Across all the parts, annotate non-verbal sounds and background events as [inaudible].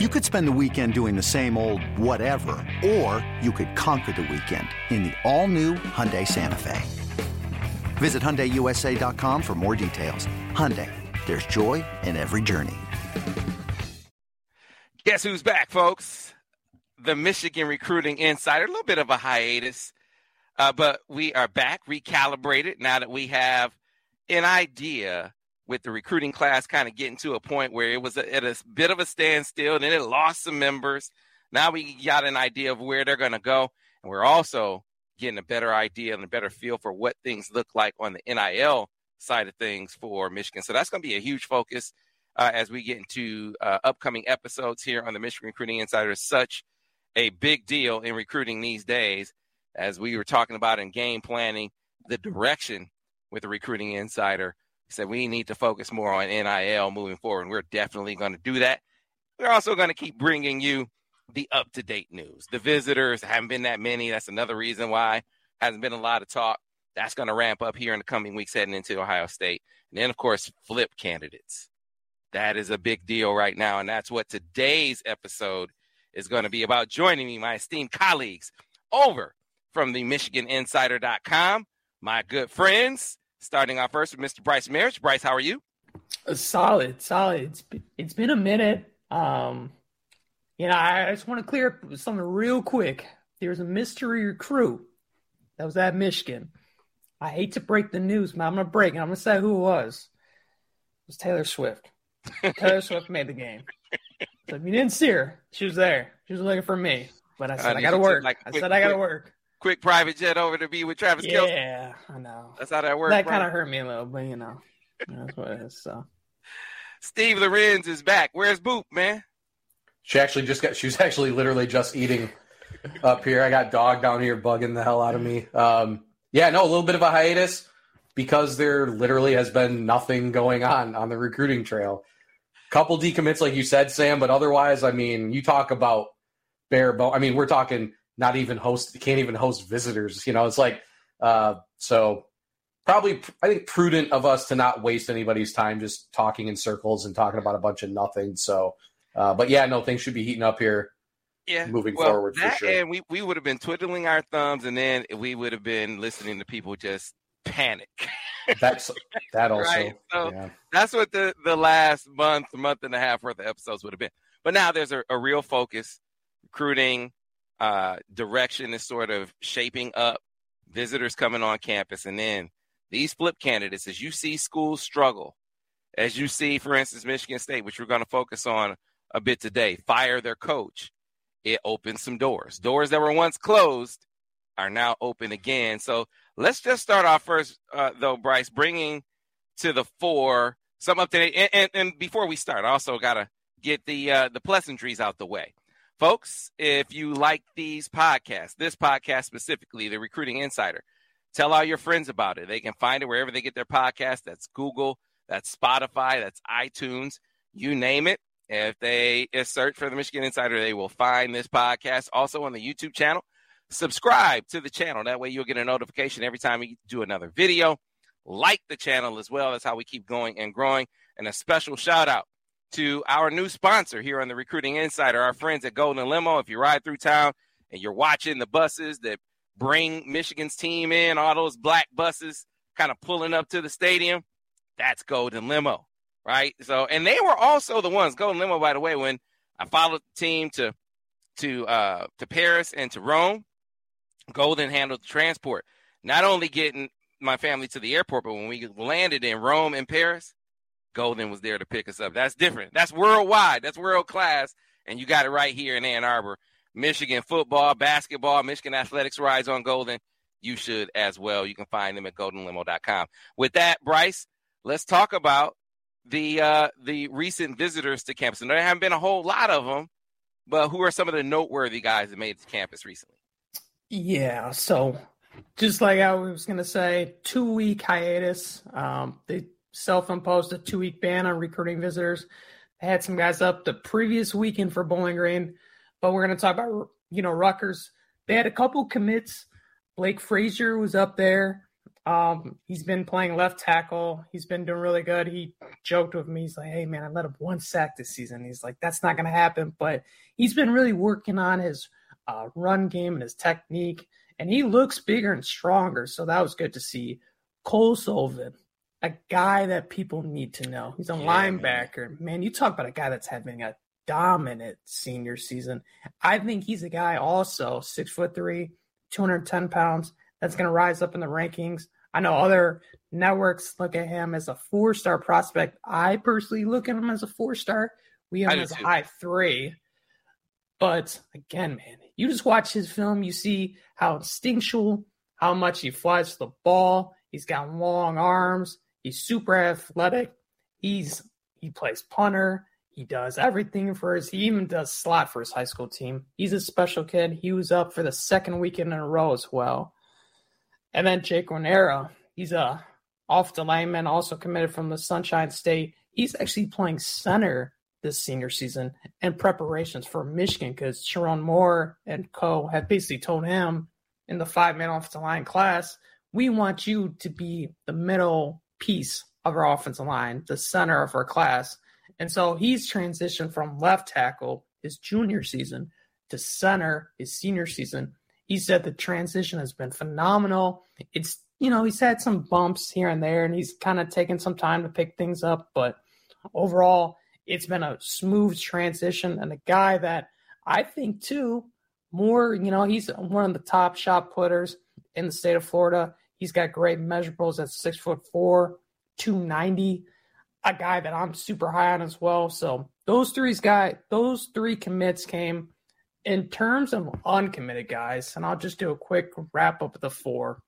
You could spend the weekend doing the same old whatever, or you could conquer the weekend in the all-new Hyundai Santa Fe. Visit HyundaiUSA.com for more details. Hyundai, there's joy in every journey. Guess who's back, folks? The Michigan Recruiting Insider. A little bit of a hiatus, uh, but we are back, recalibrated now that we have an idea with the recruiting class kind of getting to a point where it was at a bit of a standstill. and Then it lost some members. Now we got an idea of where they're going to go. And we're also getting a better idea and a better feel for what things look like on the NIL side of things for Michigan. So that's going to be a huge focus uh, as we get into uh, upcoming episodes here on the Michigan Recruiting Insider. It's such a big deal in recruiting these days, as we were talking about in game planning, the direction with the Recruiting Insider said we need to focus more on NIL moving forward. And we're definitely going to do that. We're also going to keep bringing you the up to date news. The visitors haven't been that many. That's another reason why hasn't been a lot of talk. That's going to ramp up here in the coming weeks heading into Ohio State. And then, of course, flip candidates. That is a big deal right now. And that's what today's episode is going to be about. Joining me, my esteemed colleagues over from the MichiganInsider.com, my good friends, Starting off first with Mr. Brice Marich. Brice, how are you? Solid, solid. It's been, it's been a minute. Um, you know, I, just want to clear up something real quick. There's a mystery recruit that was at Michigan. I hate to break the news, but I'm gonna break it. I'm gonna say who it was. It was Taylor Swift. [laughs] Taylor Swift made the game. So if you didn't see her, she was there. She was looking for me. But I said, uh, I gotta work. Like, quick, I said, I gotta work quick private jet over to be with Travis yeah, Kelce. Yeah, I know. That's how that works. That kind of hurt me a little, but you know, that's what it is. So, Steve Lorenz is back. Where's Boop, man? She actually just got. She was actually literally just eating up here. I got dog down here bugging the hell out of me. Um, yeah, no, a little bit of a hiatus because there literally has been nothing going on on the recruiting trail. Couple decommits, like you said, Sam, but otherwise, I mean, you talk about bare bone. I mean, we're talking not even host can't even host visitors you know it's like uh, so probably i think prudent of us to not waste anybody's time just talking in circles and talking about a bunch of nothing so uh, but yeah no things should be heating up here yeah moving well, forward that, for sure and we, we would have been twiddling our thumbs and then we would have been listening to people just panic [laughs] that's that also right? so yeah. that's what the the last month month and a half worth of episodes would have been but now there's a, a real focus recruiting uh, direction is sort of shaping up, visitors coming on campus, and then these flip candidates, as you see schools struggle, as you see, for instance, Michigan State, which we're going to focus on a bit today, fire their coach, it opens some doors. Doors that were once closed are now open again. So let's just start off first, uh, though, Brice, bringing to the fore some update. And, and, and before we start, I also got to get the uh, the pleasantries out the way. Folks, if you like these podcasts, this podcast specifically, the Recruiting Insider, tell all your friends about it. They can find it wherever they get their podcast. That's Google, that's Spotify, that's iTunes, you name it. If they search for the Michigan Insider, they will find this podcast. Also on the YouTube channel, subscribe to the channel. That way you'll get a notification every time we do another video. Like the channel as well. That's how we keep going and growing. And a special shout out to our new sponsor here on the Recruiting Insider, our friends at Golden Limo. If you ride through town and you're watching the buses that bring Michigan's team in, all those black buses kind of pulling up to the stadium, that's Golden Limo, right? So, and they were also the ones, Golden Limo, by the way, when I followed the team to to uh to Paris and to Rome, Golden handled the transport. Not only getting my family to the airport, but when we landed in Rome and Paris, Golden was there to pick us up. That's different. That's worldwide. That's world class. And you got it right here in Ann Arbor. Michigan football, basketball, Michigan athletics rides on Golden. You should as well. You can find them at goldenlimo.com. With that, Brice, let's talk about the uh, the recent visitors to campus. And there haven't been a whole lot of them, but who are some of the noteworthy guys that made it to campus recently? Yeah, so just like I was going to say, two week hiatus. Um, they self-imposed a two-week ban on recruiting visitors. They had some guys up the previous weekend for Bowling Green, but we're going to talk about you know Rutgers. They had a couple commits. Blake Frazier was up there. Um, he's been playing left tackle. He's been doing really good. He joked with me. He's like, "Hey, man, I let up one sack this season." He's like, "That's not going to happen." But he's been really working on his uh, run game and his technique, and he looks bigger and stronger. So that was good to see. Cole Sullivan, a guy that people need to know. He's a yeah, linebacker. Man. man, you talk about a guy that's having a dominant senior season. I think he's a guy also six foot three, 210 pounds. That's going to rise up in the rankings. I know other networks look at him as a four star prospect. I personally look at him as a four star. We have him as a high three. But again, man, you just watch his film, you see how instinctual, how much he flies to the ball. He's got long arms. He's super athletic. He's he plays punter. He does everything for his. He even does slot for his high school team. He's a special kid. He was up for the second weekend in a row as well. And then Jake Guarnera, he's a offensive lineman, also committed from the Sunshine State. He's actually playing center this senior season in preparations for Michigan because Sherrone Moore and co have basically told him in the five man offensive line class, we want you to be the middle piece of our offensive line, the center of our class. And so he's transitioned from left tackle his junior season to center his senior season. He said the transition has been phenomenal. It's, you know, he's had some bumps here and there, and he's kind of taken some time to pick things up. But overall, it's been a smooth transition and a guy that I think, too, more, you know, he's one of the top shot putters in the state of Florida. He's got great measurables at six foot four, 290, a guy that I'm super high on as well. So those three guys, those three commits came in terms of uncommitted guys, and I'll just do a quick wrap up of the four.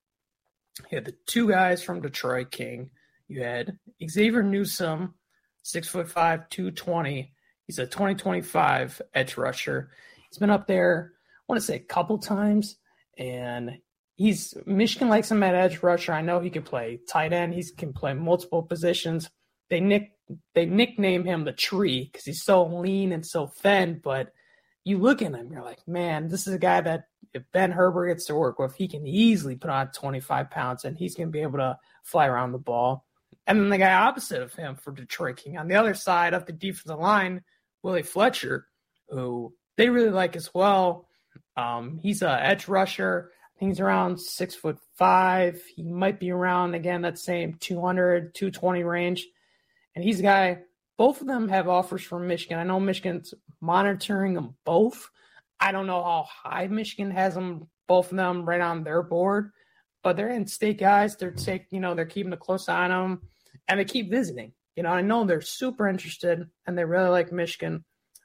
You had the two guys from Detroit King. You had Xavier Newsome, six foot five, 220. He's a 2025 edge rusher. He's been up there, I want to say a couple times, and he's Michigan likes him at edge rusher. I know he can play tight end. He can play multiple positions. They nick they nickname him the tree because he's so lean and so thin, but – you look at him, you're like, man, this is a guy that if Ben Herbert gets to work with, he can easily put on 25 pounds and he's going to be able to fly around the ball. And then the guy opposite of him for Detroit King on the other side of the defensive line, Willie Fletcher, who they really like as well. Um, he's a edge rusher. He's around six foot five. He might be around again that same 200, 220 range. And he's a guy both of them have offers from Michigan. I know Michigan's monitoring them both. I don't know how high Michigan has them, both of them right on their board, but they're in state guys. They're take, you know, they're keeping a close eye on them and they keep visiting. You know, I know they're super interested and they really like Michigan.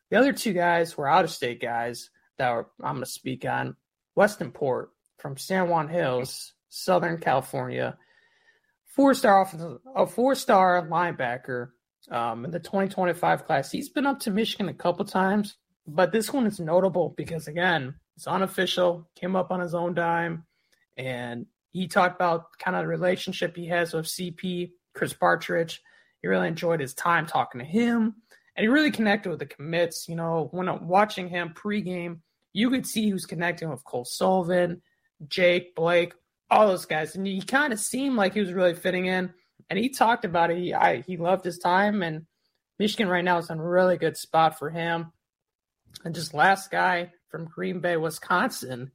The other two guys were out of state guys that were, I'm going to speak on. Weston Port from San Juan Hills, Southern California, four star offensive, a four star linebacker um, in the 2025 class. He's been up to Michigan a couple times, but this one is notable because, again, it's unofficial, came up on his own dime, and he talked about kind of the relationship he has with CP, Chris Partridge. He really enjoyed his time talking to him, and he really connected with the commits. You know, when I'm watching him pregame, you could see he was connecting with Cole Sullivan, Jake, Blake, all those guys, and he kind of seemed like he was really fitting in and he talked about it. He I, he loved his time, and Michigan right now is in a really good spot for him. And just last guy from Green Bay, Wisconsin,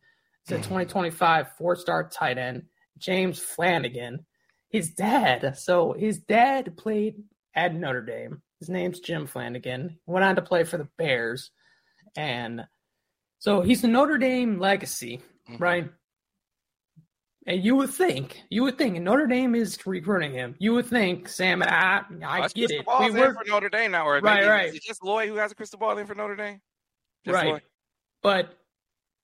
is a 2025 four-star tight end, James Flanagan. His dad, so his dad played at Notre Dame. His name's Jim Flanagan. Went on to play for the Bears, and so he's a Notre Dame legacy, mm-hmm. right? And you would think, you would think, and Notre Dame is recruiting him. You would think, Sam, I, I well, get it. We were for Notre Dame now, or right, right. Is just Lloyd who has a crystal ball in for Notre Dame? Just right. Lloyd? But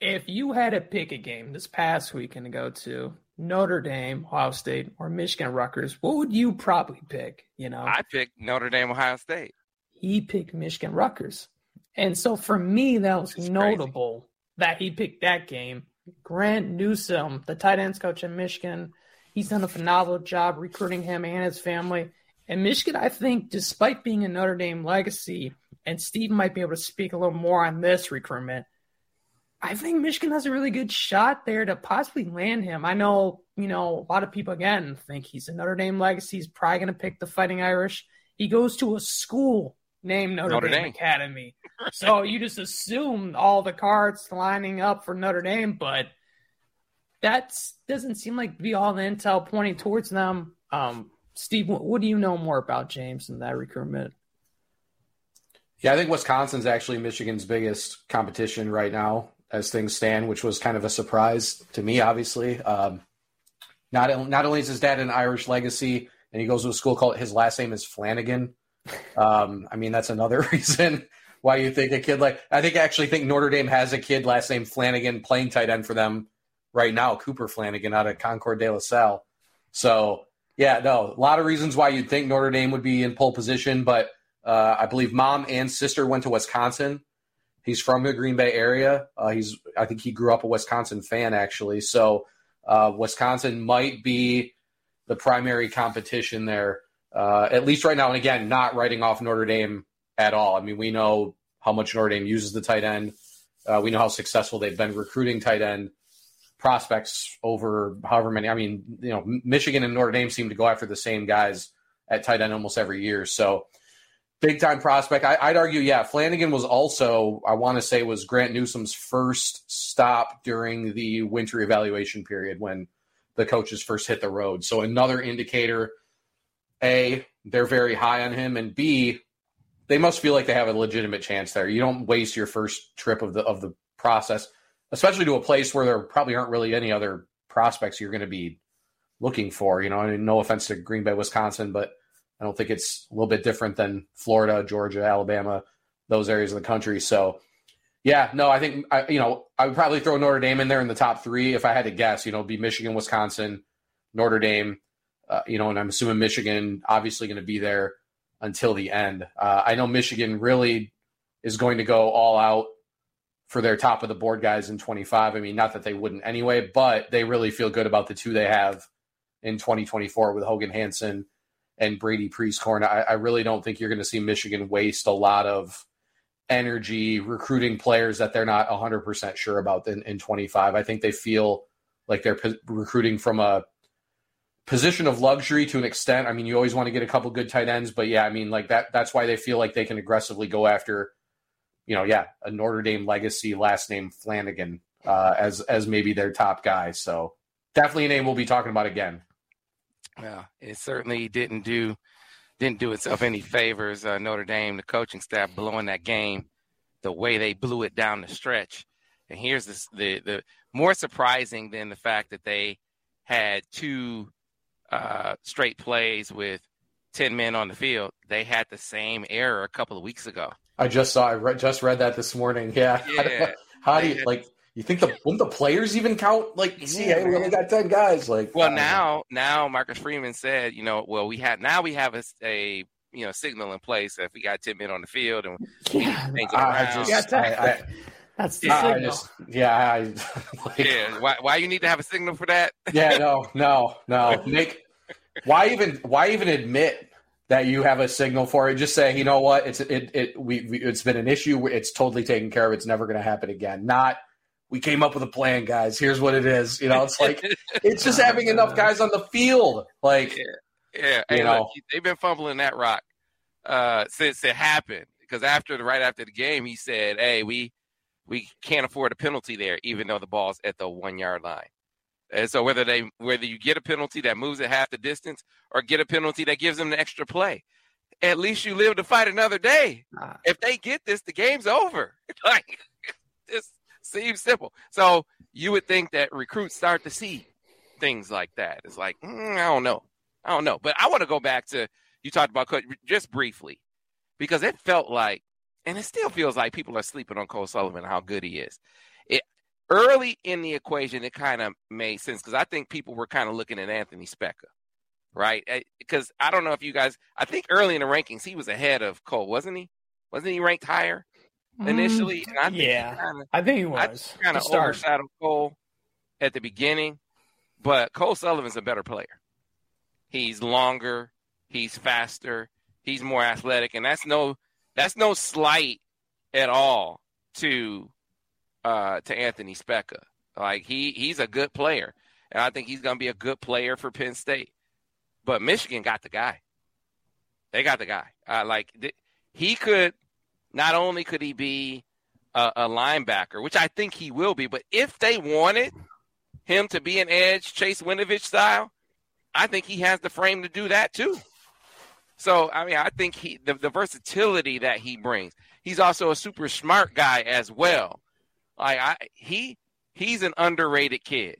if you had to pick a game this past weekend to go to Notre Dame, Ohio State, or Michigan, Rutgers, what would you probably pick? You know, I picked Notre Dame, Ohio State. He picked Michigan, Rutgers, and so for me, that was notable crazy. that he picked that game Grant Newsome, the tight ends coach in Michigan, he's done a phenomenal job recruiting him and his family. And Michigan, I think, despite being a Notre Dame legacy, and Steve might be able to speak a little more on this recruitment, I think Michigan has a really good shot there to possibly land him. I know, you know, a lot of people again think he's a Notre Dame legacy. He's probably going to pick the Fighting Irish. He goes to a school named Notre, Notre Dame, Dame, Academy. so [laughs] you just assume all the cards lining up for Notre Dame, but that doesn't seem like to be all the intel pointing towards them. Um, Steve, what, what do you know more about James and that recruitment? Yeah, I think Wisconsin's actually Michigan's biggest competition right now as things stand, which was kind of a surprise to me, obviously. Um, not, not only is his dad an Irish legacy, and he goes to a school called his last name is Flanagan. Um, I mean, that's another [laughs] reason why you think a kid like I think I actually think Notre Dame has a kid last name Flanagan playing tight end for them right now, Cooper Flanagan out of Concord de la Salle. So yeah, no, a lot of reasons why you'd think Notre Dame would be in pole position, but uh, I believe mom and sister went to Wisconsin. He's from the Green Bay area. Uh, he's I think he grew up a Wisconsin fan actually. So uh, Wisconsin might be the primary competition there, uh, at least right now. And again, not writing off Notre Dame at all. I mean, we know how much Notre Dame uses the tight end. Uh, we know how successful they've been recruiting tight end prospects over however many. I mean, you know, Michigan and Notre Dame seem to go after the same guys at tight end almost every year. So big time prospect. I, would argue, yeah, Flanagan was also, I want to say, was Grant Newsome's first stop during the winter evaluation period when the coaches first hit the road. So another indicator, A, they're very high on him, and B, they must feel like they have a legitimate chance there. You don't waste your first trip of the of the process especially to a place where there probably aren't really any other prospects you're going to be looking for. You know, I mean, no offense to Green Bay, Wisconsin, but I don't think it's a little bit different than Florida, Georgia, Alabama, those areas of the country. So, yeah, no, I think I, you know I would probably throw Notre Dame in there in the top three if I had to guess. You know, be Michigan, Wisconsin, Notre Dame. Uh, you know, and I'm assuming Michigan obviously going to be there until the end. Uh, I know Michigan really is going to go all out for their top of the board guys in 25. I mean, not that they wouldn't anyway, but they really feel good about the two they have in 2024 with Hogan Hansen and Brady Prieskorn. I, I really don't think you're going to see Michigan waste a lot of energy recruiting players that they're not 100% sure about in, in 25. I think they feel like they're p- recruiting from a position of luxury to an extent. I mean, you always want to get a couple good tight ends, but yeah, I mean, like that, that's why they feel like they can aggressively go after you know, yeah, a Notre Dame legacy, last name Flanagan, uh, as as maybe their top guy. So definitely a name we'll be talking about again. Yeah, it certainly didn't do didn't do itself any favors. Uh, Notre Dame, the coaching staff blowing that game the way they blew it down the stretch. And here's this, the the more surprising than the fact that they had two uh, straight plays with ten men on the field. They had the same error a couple of weeks ago. I just saw. I re- just read that this morning. Yeah. [laughs] yeah. How do you like? You think the wouldn't the players even count? Like, see, hey, we only got ten guys. Like, well, now now Marcus Freeman said, you know, well, we had now we have a, a you know signal in place if we got ten men on the field and yeah, I just, I, I, that's the yeah, signal. Just, yeah, I, [laughs] like, yeah. Why, why you need to have a signal for that? yeah, no, no, no. [laughs] Make why even why even admit that you have a signal for it. Just say, you know what, it's it it we, we it's been an issue. It's totally taken care of. It's never going to happen again. Not we came up with a plan, guys. Here's what it is. You know, it's like [laughs] it's just having enough guys on the field. Like, yeah, yeah. Hey, you know, look, they've been fumbling that rock uh, since it happened. Because after the right after the game, he said, "Hey, we we can't afford a penalty there, even though the ball's at the one yard line." And so whether they whether you get a penalty that moves it half the distance or get a penalty that gives them an extra play, at least you live to fight another day. Ah. If they get this, the game's over. [laughs] like this seems simple. So you would think that recruits start to see things like that. It's like mm, I don't know, I don't know. But I want to go back to you talked about just briefly because it felt like, and it still feels like people are sleeping on Cole Sullivan how good he is early in the equation, it kind of made sense because I think people were kind of looking at Anthony Speca, right? Because eh, I don't know if you guys, I think early in the rankings, he was ahead of Cole, wasn't he? Wasn't he ranked higher initially? Mm, I yeah, kinda, I think he was. Kind of overshadowed Cole at the beginning, but Cole Sullivan's a better player. He's longer, he's faster, he's more athletic, and that's no that's no slight at all to uh, to Anthony Speca. Like he he's a good player, and I think he's going to be a good player for Penn State. But Michigan got the guy. They got the guy. Uh, like th- he could not only could he be a, a linebacker, which I think he will be, but if they wanted him to be an edge, Chase Winovich style, I think he has the frame to do that too. So I mean, I think he the, the versatility that he brings. He's also a super smart guy as well. Like I he he's an underrated kid.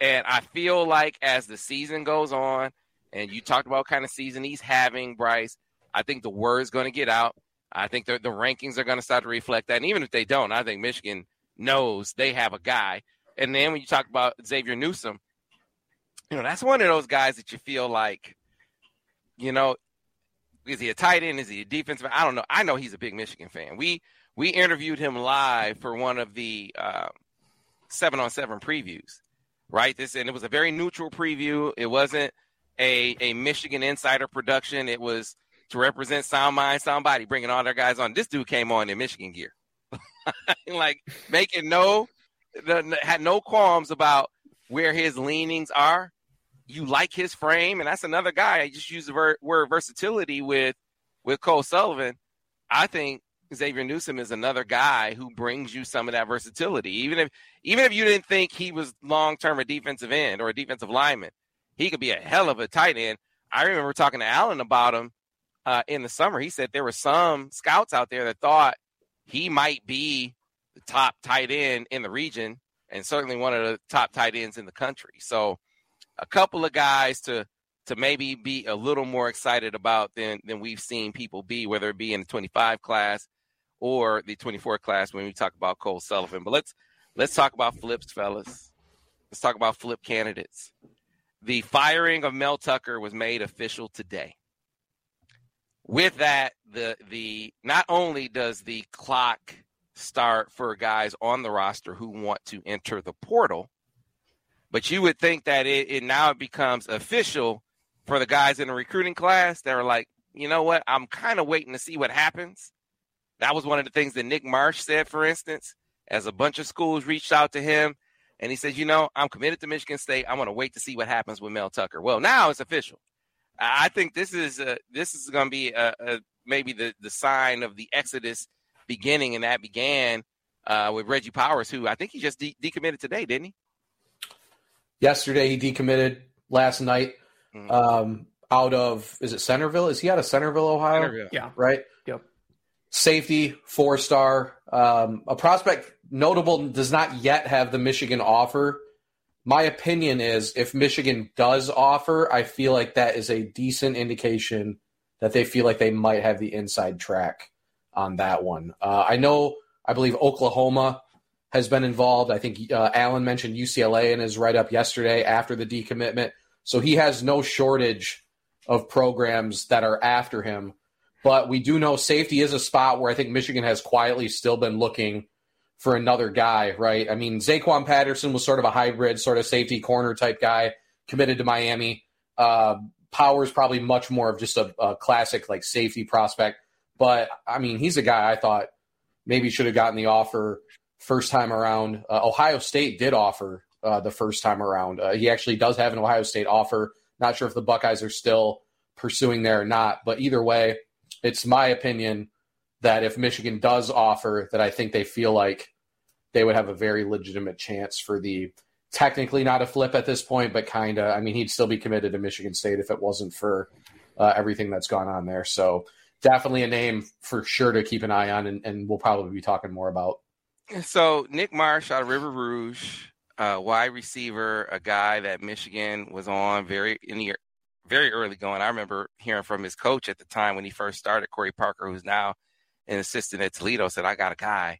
And I feel like as the season goes on, and you talked about kind of season he's having, Brice, I think the word's going to get out. I think the, the rankings are going to start to reflect that. And even if they don't, I think Michigan knows they have a guy. And then when you talk about Xavier Newsome, you know, that's one of those guys that you feel like, you know, is he a tight end? Is he a defensive? I don't know. I know he's a big Michigan fan. We we interviewed him live for one of the uh, seven on seven previews, right? This and it was a very neutral preview. It wasn't a a Michigan insider production. It was to represent Sound Mind, Sound Body, bringing all their guys on. This dude came on in Michigan gear, [laughs] like making no had no qualms about where his leanings are. You like his frame, and that's another guy. I just use the word versatility with with Cole Sullivan. I think Xavier Newsome is another guy who brings you some of that versatility. Even if even if you didn't think he was long term a defensive end or a defensive lineman, he could be a hell of a tight end. I remember talking to Allen about him uh, in the summer. He said there were some scouts out there that thought he might be the top tight end in the region and certainly one of the top tight ends in the country. So a couple of guys to to maybe be a little more excited about than than we've seen people be, whether it be in the 25 class or the 24 class when we talk about Cole Sullivan. But let's let's talk about flips, fellas. Let's talk about flip candidates. The firing of Mel Tucker was made official today. With that, the the not only does the clock start for guys on the roster who want to enter the portal, but you would think that it, it now becomes official for the guys in the recruiting class that are like, you know what, I'm kind of waiting to see what happens that was one of the things that Nick Marsh said, for instance, as a bunch of schools reached out to him. And he says, you know, I'm committed to Michigan State. I'm going to wait to see what happens with Mel Tucker. Well, now it's official. I think this is a, this is going to be a, a, maybe the, the sign of the exodus beginning, and that began uh, with Reggie Powers, who I think he just de- decommitted today, didn't he? Yesterday, he decommitted. Last night, mm-hmm. um, out of is it Centerville? Is he out of Centerville, Ohio? Centerville. Yeah. Right. Yep safety, four star, um, a prospect notable does not yet have the Michigan offer. My opinion is if Michigan does offer, I feel like that is a decent indication that they feel like they might have the inside track on that one. Uh, I know, I believe Oklahoma has been involved. I think uh, Allen mentioned UCLA in his write up yesterday after the decommitment. So he has no shortage of programs that are after him. But we do know safety is a spot where I think Michigan has quietly still been looking for another guy, right? I mean, Zaquan Patterson was sort of a hybrid, sort of safety corner type guy, committed to Miami. Uh, Powers probably much more of just a, a, classic like safety prospect. But I mean, he's a guy I thought maybe should have gotten the offer first time around. Uh, Ohio State did offer uh, the first time around. Uh, he actually does have an Ohio State offer. Not sure if the Buckeyes are still pursuing there or not, but either way, it's my opinion that if Michigan does offer, that I think they feel like they would have a very legitimate chance for the technically not a flip at this point, but kind of. I mean, he'd still be committed to Michigan State if it wasn't for uh, everything that's gone on there. So definitely a name for sure to keep an eye on, and, and we'll probably be talking more about. So Nick Marsh out of River Rouge, uh, wide receiver, a guy that Michigan was on very in the very early going. I remember hearing from his coach at the time when he first started, Corey Parker, who's now an assistant at Toledo, said, I got a guy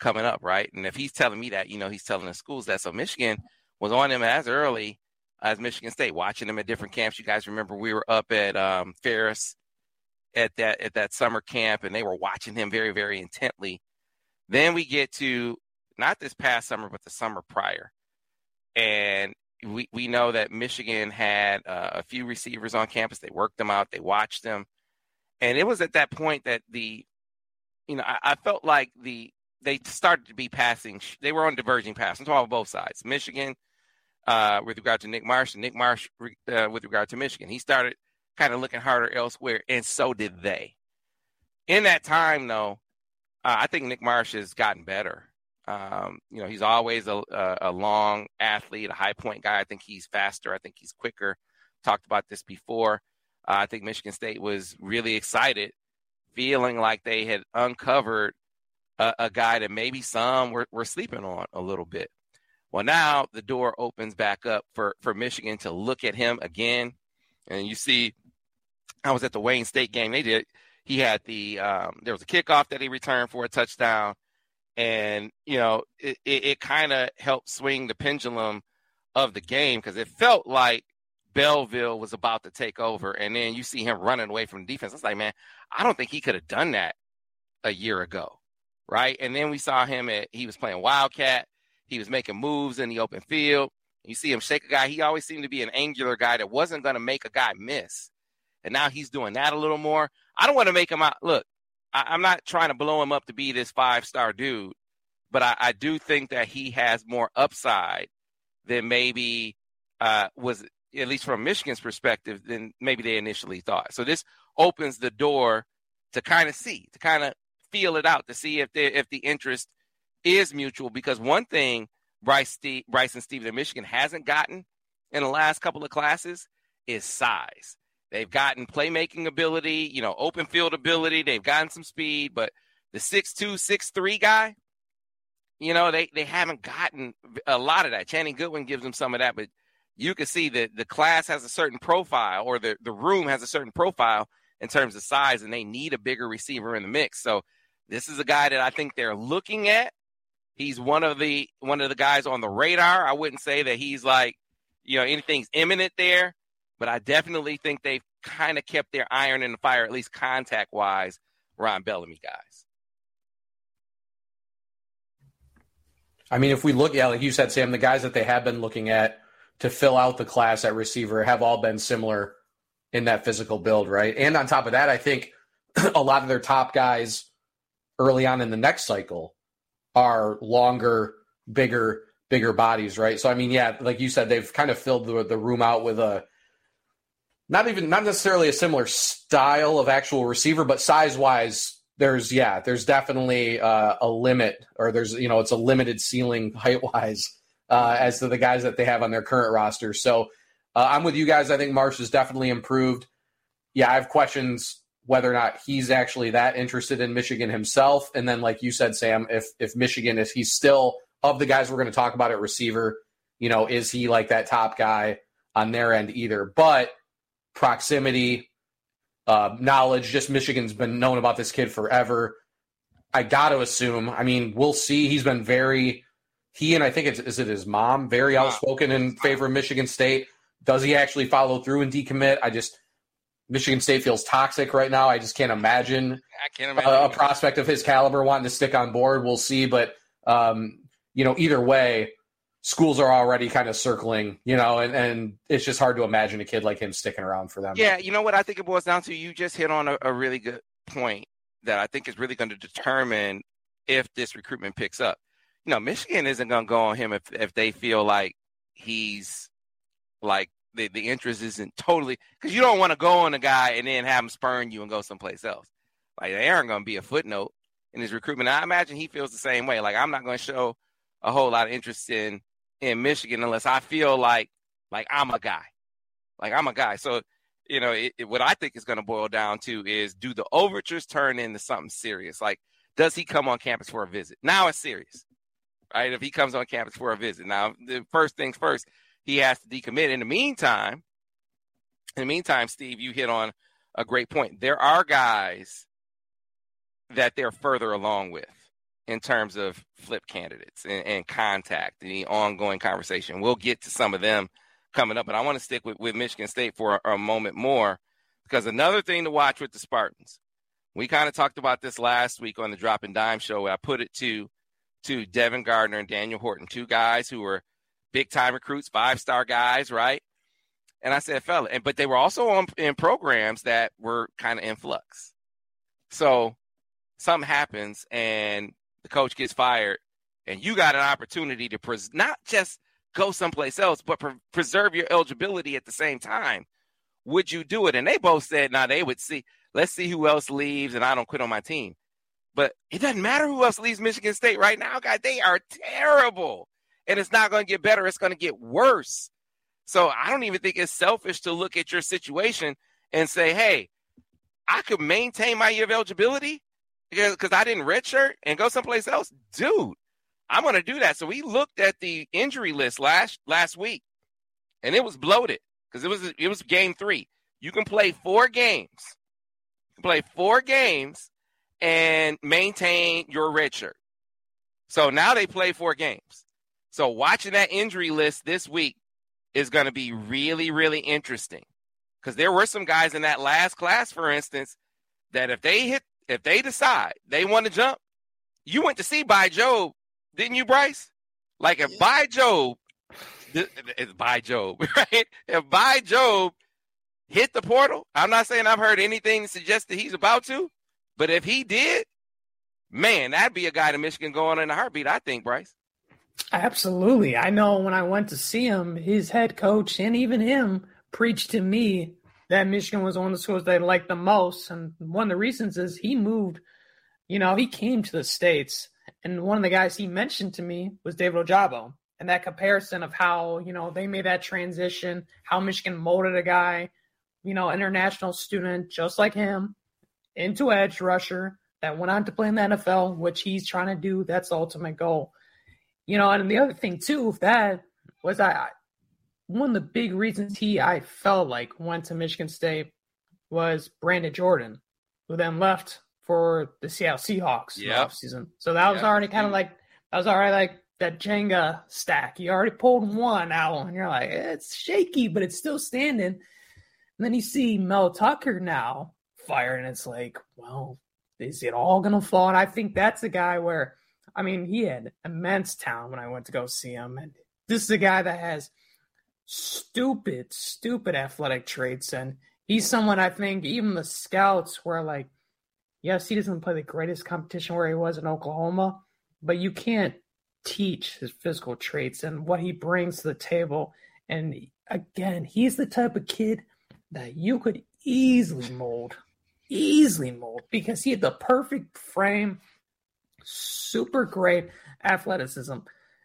coming up, right? And if he's telling me that, you know, he's telling the schools that. So Michigan was on him as early as Michigan State, watching him at different camps. You guys remember we were up at um, Ferris at that at that summer camp, and they were watching him very, very intently. Then we get to not this past summer, but the summer prior, and we, we know that Michigan had uh, a few receivers on campus. They worked them out, they watched them. And it was at that point that the, you know, I, I felt like the they started to be passing. They were on diverging paths. I'm talking about both sides. Michigan, uh, with regard to Nick Marsh, and Nick Marsh uh, with regard to Michigan. He started kind of looking harder elsewhere, and so did they. In that time, though, uh, I think Nick Marsh has gotten better. Um, you know, he's always a, a, a, long athlete, a high point guy. I think he's faster. I think he's quicker. Talked about this before. Uh, I think Michigan State was really excited, feeling like they had uncovered a, a guy that maybe some were, were sleeping on a little bit. Well, now the door opens back up for, for Michigan to look at him again. And you see, I was at the Wayne State game. They did. He had the um, there was a kickoff that he returned for a touchdown, and you know it, it, it kind of helped swing the pendulum of the game because it felt like Belleville was about to take over, and then you see him running away from the defense. It's like, man, I don't think he could have done that a year ago, right? And then we saw him at he was playing Wildcat. He was making moves in the open field. You see him shake a guy. He always seemed to be an angular guy that wasn't going to make a guy miss. And now he's doing that a little more. I don't want to make him out. Look, I, am not trying to blow him up to be this five star dude, but I, I, do think that he has more upside than maybe uh, was, at least from Michigan's perspective, than maybe they initially thought. So this opens the door to kind of see, to kind of feel it out, to see if if the interest is mutual. Because one thing Brice, Steve, Brice and Steven in Michigan hasn't gotten in the last couple of classes is size. They've gotten playmaking ability, you know, open field ability. They've gotten some speed, but the six two, six three guy, you know, they, they haven't gotten a lot of that. Channing Goodwin gives them some of that, but you can see that the class has a certain profile or the, the room has a certain profile in terms of size, and they need a bigger receiver in the mix. So this is a guy that I think they're looking at. He's one of the one of the guys on the radar. I wouldn't say that he's like, you know, anything's imminent there, but I definitely think they've kind of kept their iron in the fire, at least contact wise, Ron Bellamy guys. I mean, if we look, yeah, like you said, Sam, the guys that they have been looking at to fill out the class at receiver have all been similar in that physical build, right? And on top of that, I think [clears throat] a lot of their top guys early on in the next cycle are longer, bigger, bigger bodies, right? So I mean, yeah, like you said, they've kind of filled the, the room out with a not even not necessarily a similar style of actual receiver, but size wise, there's yeah, there's definitely uh, a limit, or there's you know it's a limited ceiling [laughs] height wise uh, as to the guys that they have on their current roster. So uh, I'm with you guys. I think Marsh has definitely improved. Yeah, I have questions whether or not he's actually that interested in Michigan himself, and then like you said, Sam, if if Michigan if he's still of the guys we're going to talk about at receiver, you know, is he like that top guy on their end either? But proximity, uh, knowledge. Just Michigan's been known about this kid forever. I got to assume. I mean, we'll see. He's been very. He and I think it's is it his mom very outspoken in favor of Michigan State. Does he actually follow through and decommit? I just Michigan State feels toxic right now. I just can't imagine, I can't imagine. A, a, prospect of his caliber wanting to stick on board. We'll see, but um, you know, either way, schools are already kind of circling, you know, and, and it's just hard to imagine a kid like him sticking around for them. Yeah, you know what I think it boils down to? You just hit on a, a really good point that I think is really going to determine if this recruitment picks up. You know, Michigan isn't going to go on him if if they feel like he's like the, the interest isn't totally because you don't want to go on a guy and then have him spurn you and go someplace else. Like they aren't going to be a footnote in his recruitment. I imagine he feels the same way. Like I'm not going to show a whole lot of interest in in Michigan unless I feel like like I'm a guy, like I'm a guy. So you know it, it, what I think is going to boil down to is do the overtures turn into something serious? Like does he come on campus for a visit? Now it's serious, right? If he comes on campus for a visit, now the first things first, he has to decommit. In the meantime, in the meantime, Steve, you hit on a great point. There are guys that they're further along with in terms of flip candidates and, and contact, the ongoing conversation. We'll get to some of them coming up, but I want to stick with, with Michigan State for a, a moment more because another thing to watch with the Spartans, we kind of talked about this last week on the Drop and Dime show. I put it to to Devin Gardner and Daniel Horton, two guys who were big time recruits, five star guys, right? And I said, fella, and but they were also on in programs that were kind of in flux. So something happens and the coach gets fired, and you got an opportunity to pres- not just go someplace else, but pre- preserve your eligibility at the same time, would you do it? And they both said, now nah, they would see, let's see who else leaves, and I don't quit on my team. But it doesn't matter who else leaves Michigan State right now, guys. They are terrible. And it's not going to get better, it's going to get worse. So I don't even think it's selfish to look at your situation and say, hey, I could maintain my year of eligibility because I didn't redshirt and go someplace else. Dude, I'm going to do that. So we looked at the injury list last last week, and it was bloated because it was it was game three. You can play four games, play four games, and maintain your redshirt. So now they play four games. So watching that injury list this week is going to be really, really interesting because there were some guys in that last class, for instance, that if they hit, if they decide they want to jump, you went to see Bai Jobe, didn't you, Brice? Like if Bai Jobe, it's Bai Jobe, [laughs] right? If Bai Jobe hit the portal, I'm not saying I've heard anything to suggest that he's about to, but if he did, man, that'd be a guy to Michigan going in a heartbeat, I think, Brice. Absolutely. I know when I went to see him, his head coach and even him preached to me that Michigan was one of the schools they liked the most. And one of the reasons is he moved, you know, he came to the States. And one of the guys he mentioned to me was David Ojabo. And that comparison of how, you know, they made that transition, how Michigan molded a guy, you know, international student just like him into edge rusher that went on to play in the NFL, which he's trying to do. That's the ultimate goal. You know, and the other thing too that was I one of the big reasons he I felt like went to Michigan State was Brandon Jordan, who then left for the Seattle Seahawks yep. season. So that was already kind of like that was already like that Jenga stack. You already pulled one out, and you're like, it's shaky, but it's still standing. And then you see Mel Tucker now fire, and it's like, well, is it all gonna fall? And I think that's a guy where I mean, he had immense talent when I went to go see him. And this is a guy that has stupid, stupid athletic traits. And he's someone I think even the scouts were like, yes, he doesn't play the greatest competition where he was in Oklahoma, but you can't teach his physical traits and what he brings to the table. And again, he's the type of kid that you could easily mold, easily mold because he had the perfect frame super great athleticism,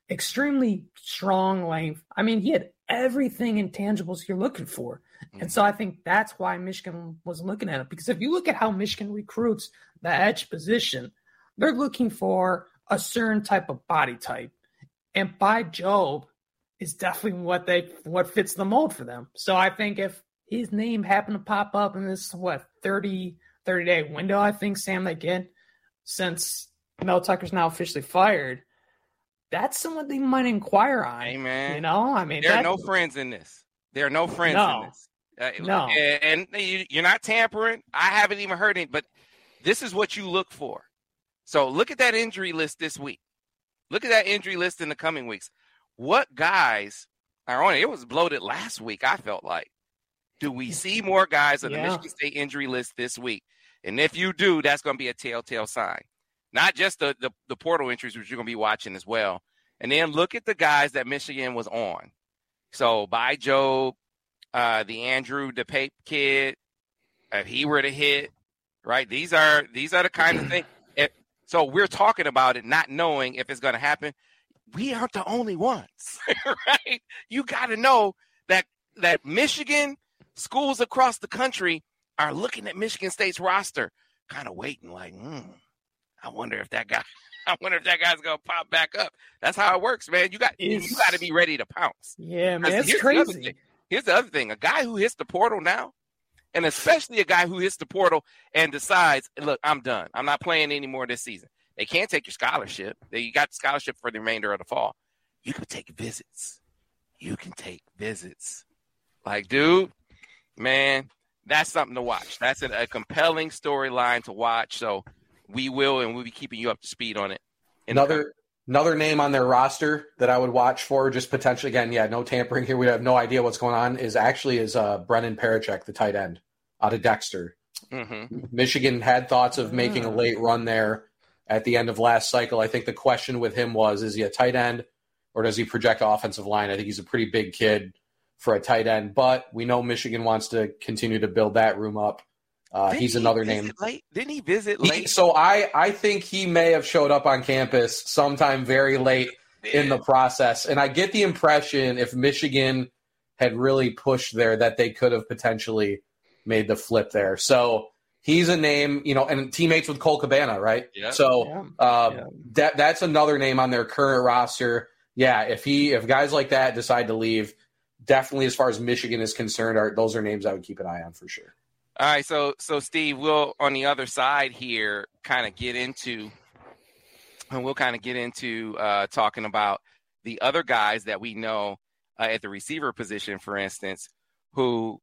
extremely strong length. I mean, he had everything intangibles you're looking for. And so mm. I think that's why Michigan was looking at it. Because if you look at how Michigan recruits the edge position, they're looking for a certain type of body type. And Bai Jobe is definitely what they what fits the mold for them. So I think if his name happened to pop up in this what 30 30 day window, I think Sam they get since Mel Tucker's now officially fired, that's someone they might inquire on. Hey man, you know, I mean, there are no friends in this. There are no friends no, in this. Uh, no, and, you're not tampering. I haven't even heard it, but this is what you look for. So look at that injury list this week. Look at that injury list in the coming weeks. What guys are on it? It was bloated last week. I felt like. Do we [laughs] see more guys on yeah. the Michigan State injury list this week? And if you do, that's going to be a telltale sign not just the, the, the portal entries, which you're going to be watching as well. And then look at the guys that Michigan was on. So Bai Jobe, uh, the Andrew DePape kid, if he were to hit, right? These are these are the kind of things. [clears throat] If, so we're talking about it, not knowing if it's going to happen. We aren't the only ones, [laughs] right? You got to know that that Michigan schools across the country are looking at Michigan State's roster, kind of waiting, like, hmm I wonder if that guy. [laughs] I wonder if that guy's gonna pop back up. That's how it works, man. You got it's, you got to be ready to pounce. Yeah, man, it's crazy. The here's the other thing: a guy who hits the portal now, and especially a guy who hits the portal and decides, "Look, I'm done. I'm not playing anymore this season." They can't take your scholarship. You got the scholarship for the remainder of the fall. You can take visits. You can take visits. Like, dude, man, that's something to watch. That's a, a compelling storyline to watch. So we will, and we'll be keeping you up to speed on it. Another another name on their roster that I would watch for, just potentially again, yeah, no tampering here. We have no idea what's going on. Is actually is uh, Brennan Parachek, the tight end out of Dexter. Mm-hmm. Michigan had thoughts of making a ah. late run there. at the end of last cycle. I think the question with him was is he a tight end or does he project offensive line? I think he's a pretty big kid for a tight end, but we know Michigan wants to continue to build that room up. Uh, he's he another name. Late? Didn't he visit He- late? so I, I think he may have showed up on campus sometime very late in the process. And I get the impression if Michigan had really pushed there that they could have potentially made the flip there. So he's a name, you know, and teammates with Cole Cabana, right? Yeah. So Yeah. um, Yeah. that that's another name on their current roster. Yeah, if he if guys like that decide to leave, definitely as far as Michigan is concerned, are those are names I would keep an eye on for sure. All right, so so Steve, we'll on the other side here kind of get into, and we'll kind of get into uh, talking about the other guys that we know uh, at the receiver position, for instance, who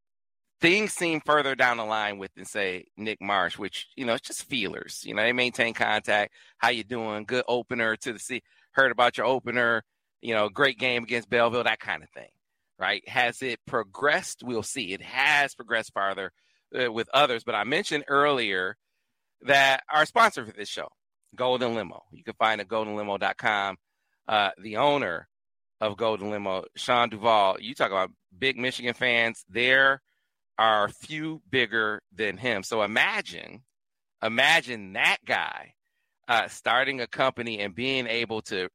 things seem further down the line with than say Nick Marsh, which you know it's just feelers. You know they maintain contact. How you doing? Good opener to the sea. Heard about your opener. You know, great game against Belleville. That kind of thing, right? Has it progressed? We'll see. It has progressed farther uh, with others. But I mentioned earlier that our sponsor for this show, Golden Limo. You can find it at goldenlimo.com. Uh, the owner of Golden Limo, Sean Duvall. You talk about big Michigan fans. There are few bigger than him. So imagine, imagine that guy uh, starting a company and being able to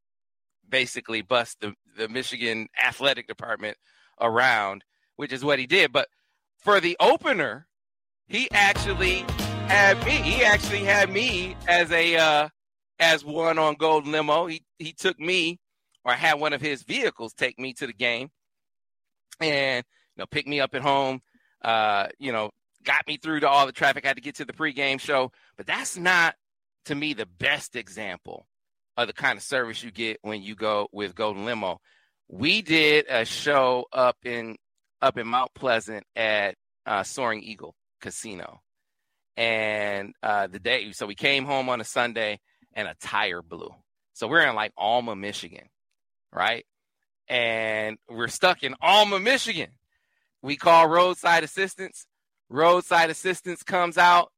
basically bust the, the Michigan athletic department around, which is what he did. But for the opener, he actually had me. He actually had me as a uh, as one on Golden Limo. He he took me or had one of his vehicles take me to the game, and you know pick me up at home. Uh, you know, got me through to all the traffic. I had to get to the pregame show, but that's not to me the best example of the kind of service you get when you go with Golden Limo. We did a show up in up in Mount Pleasant at uh, Soaring Eagle Casino, and uh, the day so we came home on a Sunday and a tire blew. So we're in like Alma, Michigan, right? And we're stuck in Alma, Michigan. We call roadside assistance. Roadside assistance comes out,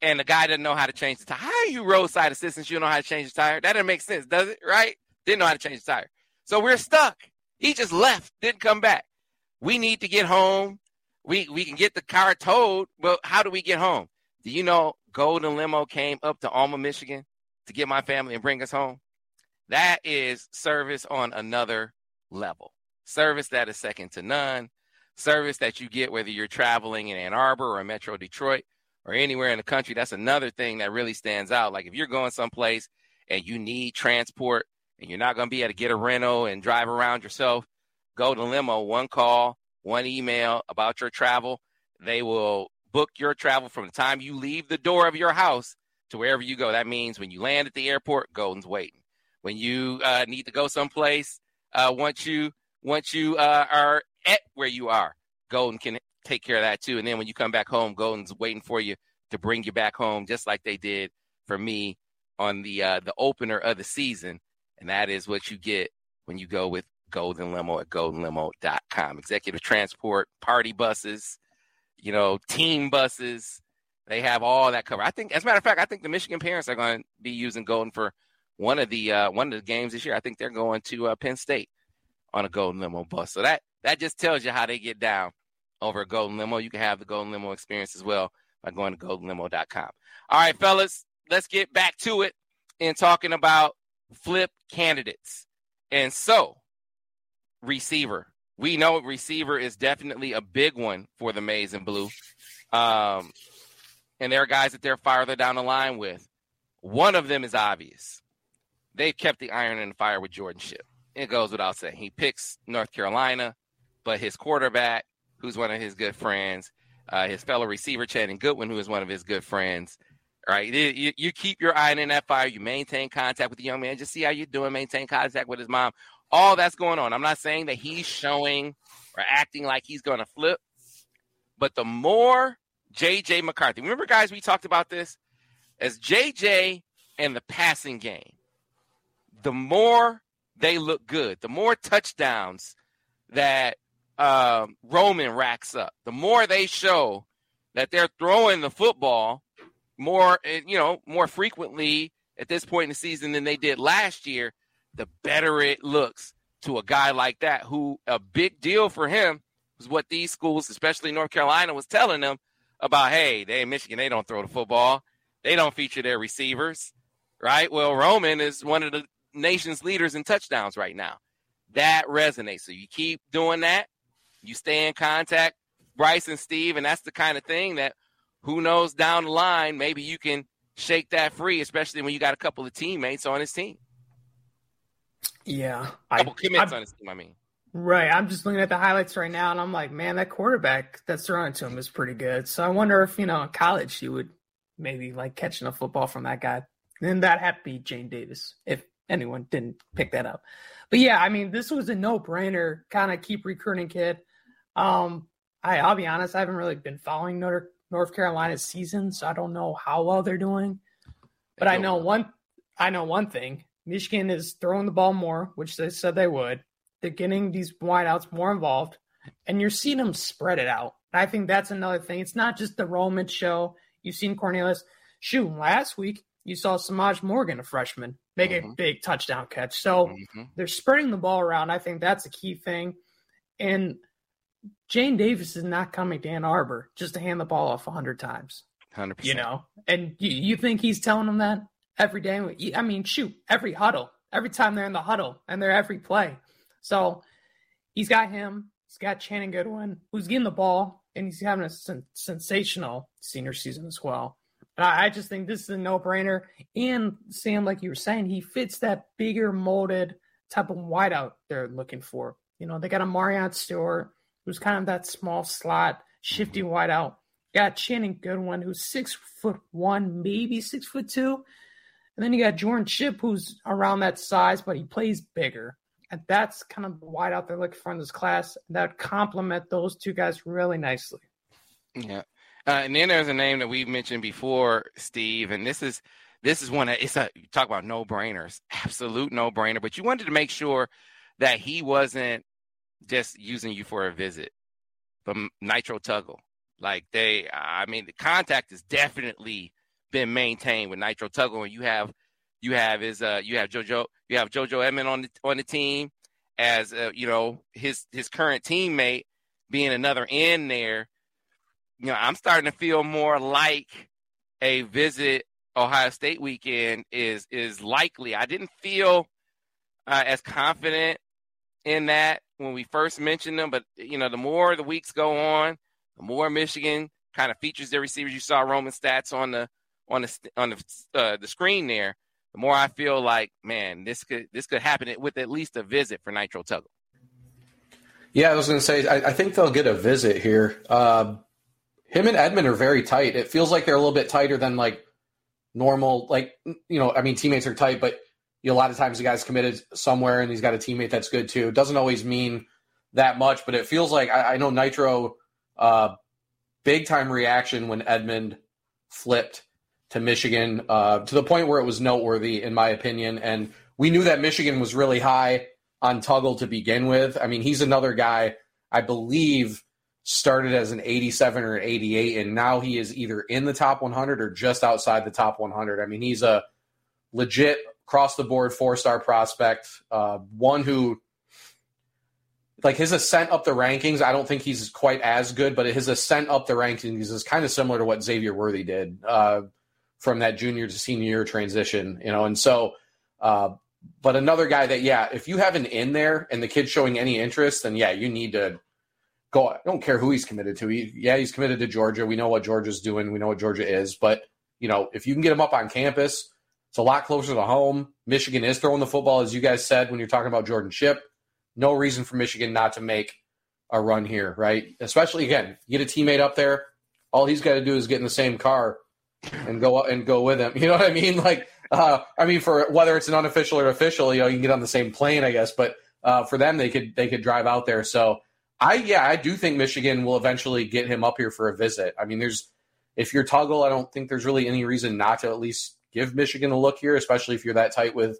and the guy doesn't know how to change the tire. How are you roadside assistance? You don't know how to change the tire? That doesn't make sense, does it? Right? Didn't know how to change the tire. So we're stuck. He just left, didn't come back. We need to get home. We we can get the car towed, but how do we get home? Do you know Golden Limo came up to Alma, Michigan to get my family and bring us home? That is service on another level. Service that is second to none. Service that you get whether you're traveling in Ann Arbor or Metro Detroit or anywhere in the country. That's another thing that really stands out. Like if you're going someplace and you need transport and you're not going to be able to get a rental and drive around yourself, go to Limo, one call, one email about your travel. They will book your travel from the time you leave the door of your house to wherever you go. That means when you land at the airport, Golden's waiting. When you uh, need to go someplace, uh, once you once you uh, are at where you are, Golden can take care of that too. And then when you come back home, Golden's waiting for you to bring you back home, just like they did for me on the uh, the opener of the season. And that is what you get when you go with Golden Limo at goldenlimo.com. Executive transport, party buses, you know, team buses. They have all that covered. I think, as a matter of fact, I think the Michigan parents are going to be using Golden for one of the uh, one of the games this year. I think they're going to uh, Penn State on a Golden Limo bus. So that that just tells you how they get down over a Golden Limo. You can have the Golden Limo experience as well by going to goldenlimo.com. All right, fellas, let's get back to it in talking about flip candidates. And so, receiver. We know receiver is definitely a big one for the Maize and Blue. Um, and there are guys that they're farther down the line with. One of them is obvious. They've kept the iron in the fire with Jordan Shipp. It goes without saying. He picks North Carolina, but his quarterback, who's one of his good friends, uh, his fellow receiver, Channing Goodwin, who is one of his good friends, right? You, you keep your eye in that fire. You maintain contact with the young man. Just see how you're doing. Maintain contact with his mom. All that's going on. I'm not saying that he's showing or acting like he's going to flip, but the more JJ McCarthy, remember, guys, we talked about this as JJ and the passing game, the more they look good, the more touchdowns that um, Roman racks up, the more they show that they're throwing the football more, you know, more frequently at this point in the season than they did last year, the better it looks to a guy like that, who a big deal for him was what these schools, especially North Carolina, was telling them about. Hey, they in Michigan, they don't throw the football, they don't feature their receivers, right? Well, Roman is one of the nation's leaders in touchdowns right now. That resonates. So you keep doing that, you stay in contact, Brice and Steve, and that's the kind of thing that who knows down the line, maybe you can shake that free, especially when you got a couple of teammates on his team. Yeah, couple I, commits I, on his team. I mean, right. I'm just looking at the highlights right now, and I'm like, man, that quarterback that's throwing to him is pretty good. So I wonder if you know in college he would maybe like catching a football from that guy. Then that had to be Jadyn Davis if anyone didn't pick that up. But yeah, I mean, this was a no brainer. Kind of keep recruiting kid. Um, I I'll be honest, I haven't really been following Notre, North Carolina's season, so I don't know how well they're doing. But I know one. I know one thing. Michigan is throwing the ball more, which they said they would. They're getting these wideouts more involved, and you're seeing them spread it out. I think that's another thing. It's not just the Roman show. You've seen Cornelius. Shoot, last week you saw Semaj Morgan, a freshman, make mm-hmm. a big touchdown catch. So mm-hmm. they're spreading the ball around. I think that's a key thing. And Jadyn Davis is not coming to Ann Arbor just to hand the ball off 100 times. 100%. You know, and you, you think he's telling them that every day? I mean, shoot, every huddle, every time they're in the huddle and they're every play. So he's got him. He's got Channing Goodwin, who's getting the ball, and he's having a sen- sensational senior season as well. And I, I just think this is a no brainer. And Sam, like you were saying, he fits that bigger molded type of wideout they're looking for. You know, they got a Marion Stewart who's kind of that small slot, shifty mm-hmm. wideout. Got Channing Goodwin, who's six foot one, maybe six foot two. And then you got Jordan Shipp, who's around that size, but he plays bigger. And that's kind of the wideout they're looking for in this class. That complement those two guys really nicely. Yeah. Uh, and then there's a name that we've mentioned before, Steve, and this is this is one that it's a talk about no brainers, absolute no brainer. But you wanted to make sure that he wasn't just using you for a visit. But Nitro Tuggle, like they, I mean, the contact is definitely been maintained with Nitro Tuggle, and you have you have his uh you have JoJo you have JoJo Edmond on the on the team as uh, you know his his current teammate being another end there you know, I'm starting to feel more like a visit Ohio State weekend is is likely. I didn't feel uh, as confident in that when we first mentioned them, but you know, the more the weeks go on, the more Michigan kind of features their receivers. You saw Roman stats on the on the on the uh, the screen there. The more I feel like, man, this could this could happen with at least a visit for Nitro Tuggle. Yeah, I was going to say, I, I, think they'll get a visit here. Uh, him and Edmund are very tight. It feels like they're a little bit tighter than like normal. Like you know, I mean, teammates are tight, but you know, a lot of times the guy's committed somewhere and he's got a teammate that's good too. It doesn't always mean that much, but it feels like I, I know Nitro. Uh, big time reaction when Edmund flipped to Michigan uh, to the point where it was noteworthy, in my opinion. And we knew that Michigan was really high on Tuggle to begin with. I mean, he's another guy, I believe, started as an 87 or 88, and now he is either in the top 100 or just outside the top 100. I mean, he's a legit cross the board four star prospect, uh, one who. Like his ascent up the rankings, I don't think he's quite as good, but his ascent up the rankings is kind of similar to what Xavier Worthy did uh, from that junior to senior year transition, you know. And so, uh, but another guy that, yeah, if you have an in there and the kid's showing any interest, then yeah, you need to go. I don't care who he's committed to. He, yeah, he's committed to Georgia. We know what Georgia's doing. We know what Georgia is. But you know, if you can get him up on campus, it's a lot closer to home. Michigan is throwing the football, as you guys said when you're talking about Jordan Shipp. No reason for Michigan not to make a run here, right? Especially again, get a teammate up there. All he's got to do is get in the same car and go and go with him. [laughs] You know what I mean? Like, uh, I mean, for whether it's an unofficial or official, you know, you can get on the same plane, I guess. But uh, for them, they could they could drive out there. So I yeah, I do think Michigan will eventually get him up here for a visit. I mean, there's if you're Tuggle, I don't think there's really any reason not to at least give Michigan a look here, especially if you're that tight with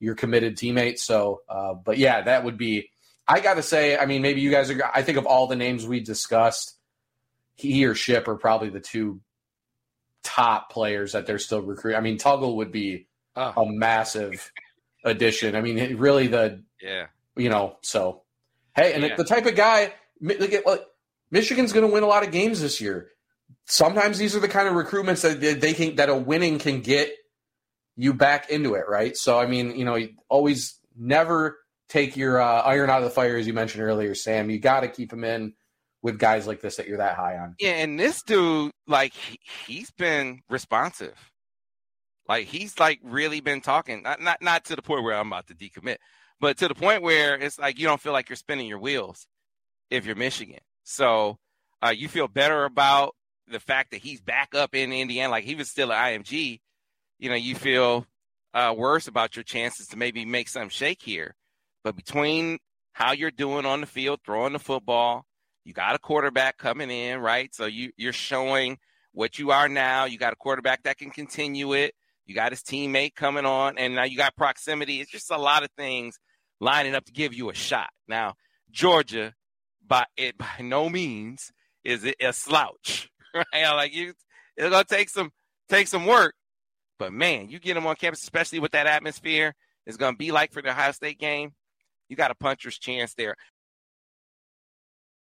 your committed teammates. So, uh, but yeah, that would be. I got to say, I mean, maybe you guys are. I think of all the names we discussed, he or Shipp are probably the two top players that they're still recruiting. I mean, Tuggle would be oh. a massive addition. I mean, really the yeah, you know. So hey, and yeah. the type of guy, like, Michigan's going to win a lot of games this year. Sometimes these are the kind of recruitments that they can that a winning can get you back into it, right? So I mean, you know, always never take your uh, iron out of the fire, as you mentioned earlier, Sam. You got to keep them in with guys like this that you're that high on. Yeah, and this dude, like, he, he's been responsive. Like he's like really been talking, not not not to the point where I'm about to decommit, but to the point where it's like you don't feel like you're spinning your wheels if you're Michigan. So uh, you feel better about the fact that he's back up in Indiana, like he was still at IMG. You know, you feel uh, worse about your chances to maybe make some shake here. But between how you're doing on the field, throwing the football, you got a quarterback coming in, right? So you you're showing what you are now. You got a quarterback that can continue it. You got his teammate coming on, and now you got proximity. It's just a lot of things lining up to give you a shot. Now, Georgia, by it by no means is it a slouch, [laughs] right? Like you, it's gonna take some take some work, but man, you get them on campus, especially with that atmosphere, it's gonna be like for the Ohio State game. You got a puncher's chance there.